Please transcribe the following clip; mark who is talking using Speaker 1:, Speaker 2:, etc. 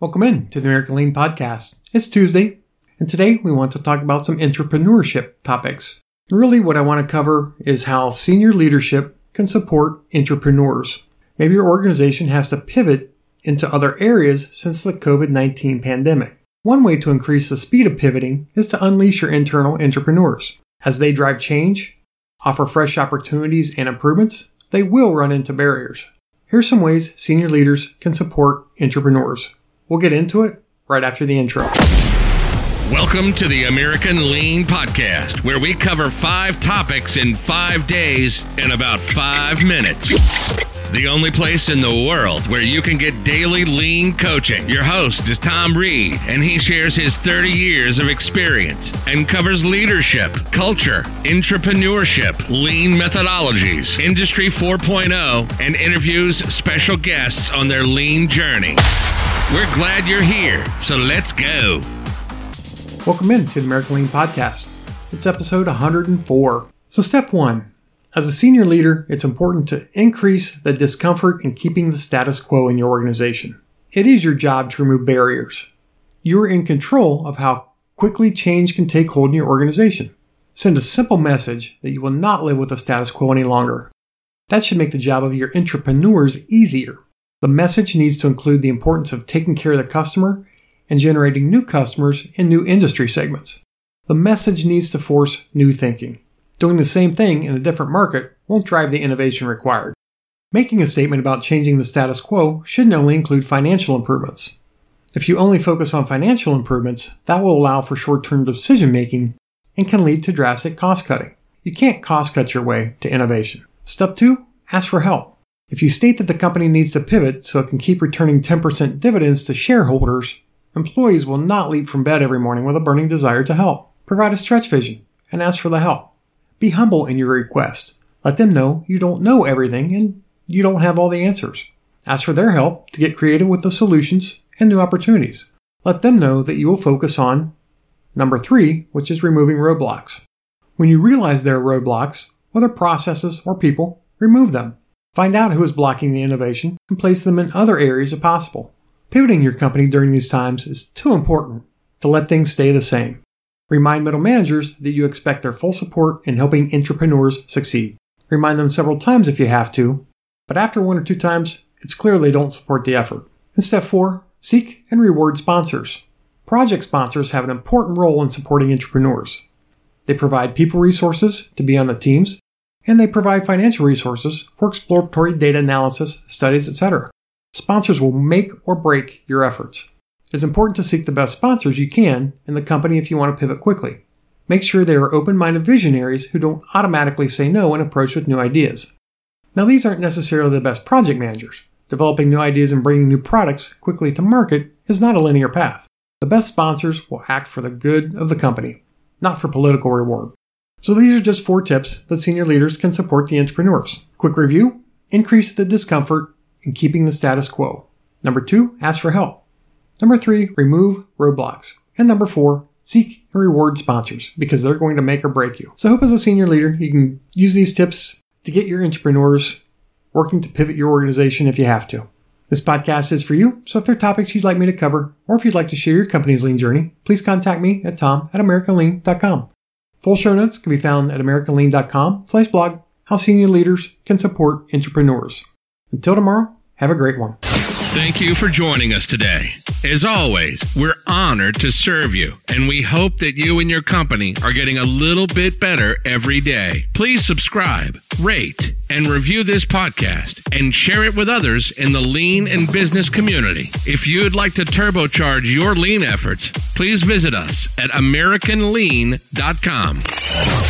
Speaker 1: Welcome in to the American Lean Podcast. It's Tuesday, and today we want to talk about some entrepreneurship topics. Really, what I want to cover is how senior leadership can support entrepreneurs. Maybe your organization has to pivot into other areas since the COVID 19 pandemic. One way to increase the speed of pivoting is to unleash your internal entrepreneurs. As they drive change, offer fresh opportunities and improvements, they will run into barriers. Here's some ways senior leaders can support entrepreneurs. We'll get into it right after the intro.
Speaker 2: Welcome to the American Lean Podcast, where we cover five topics in five days in about five minutes. The only place in the world where you can get daily lean coaching. Your host is Tom Reed, and he shares his 30 years of experience and covers leadership, culture, entrepreneurship, lean methodologies, Industry 4.0, and interviews special guests on their lean journey. We're glad you're here, so let's go.
Speaker 1: Welcome in to the American Lean Podcast. It's episode 104. So, step one as a senior leader, it's important to increase the discomfort in keeping the status quo in your organization. It is your job to remove barriers. You're in control of how quickly change can take hold in your organization. Send a simple message that you will not live with the status quo any longer. That should make the job of your entrepreneurs easier. The message needs to include the importance of taking care of the customer and generating new customers in new industry segments. The message needs to force new thinking. Doing the same thing in a different market won't drive the innovation required. Making a statement about changing the status quo shouldn't only include financial improvements. If you only focus on financial improvements, that will allow for short term decision making and can lead to drastic cost cutting. You can't cost cut your way to innovation. Step two, ask for help. If you state that the company needs to pivot so it can keep returning 10% dividends to shareholders, Employees will not leap from bed every morning with a burning desire to help. Provide a stretch vision and ask for the help. Be humble in your request. Let them know you don't know everything and you don't have all the answers. Ask for their help to get creative with the solutions and new opportunities. Let them know that you will focus on number three, which is removing roadblocks. When you realize there are roadblocks, whether processes or people, remove them. Find out who is blocking the innovation and place them in other areas if possible. Pivoting your company during these times is too important to let things stay the same. Remind middle managers that you expect their full support in helping entrepreneurs succeed. Remind them several times if you have to, but after one or two times, it's clear they don't support the effort. And step four, seek and reward sponsors. Project sponsors have an important role in supporting entrepreneurs. They provide people resources to be on the teams, and they provide financial resources for exploratory data analysis, studies, etc. Sponsors will make or break your efforts. It is important to seek the best sponsors you can in the company if you want to pivot quickly. Make sure they are open minded visionaries who don't automatically say no when approached with new ideas. Now, these aren't necessarily the best project managers. Developing new ideas and bringing new products quickly to market is not a linear path. The best sponsors will act for the good of the company, not for political reward. So, these are just four tips that senior leaders can support the entrepreneurs. Quick review increase the discomfort in keeping the status quo. Number two, ask for help. Number three, remove roadblocks. And number four, seek and reward sponsors because they're going to make or break you. So I hope as a senior leader, you can use these tips to get your entrepreneurs working to pivot your organization if you have to. This podcast is for you, so if there are topics you'd like me to cover, or if you'd like to share your company's lean journey, please contact me at tom at americanlean.com. Full show notes can be found at americanlean.com slash blog, how senior leaders can support entrepreneurs. Until tomorrow, have a great one.
Speaker 2: Thank you for joining us today. As always, we're honored to serve you, and we hope that you and your company are getting a little bit better every day. Please subscribe, rate, and review this podcast and share it with others in the lean and business community. If you'd like to turbocharge your lean efforts, please visit us at AmericanLean.com.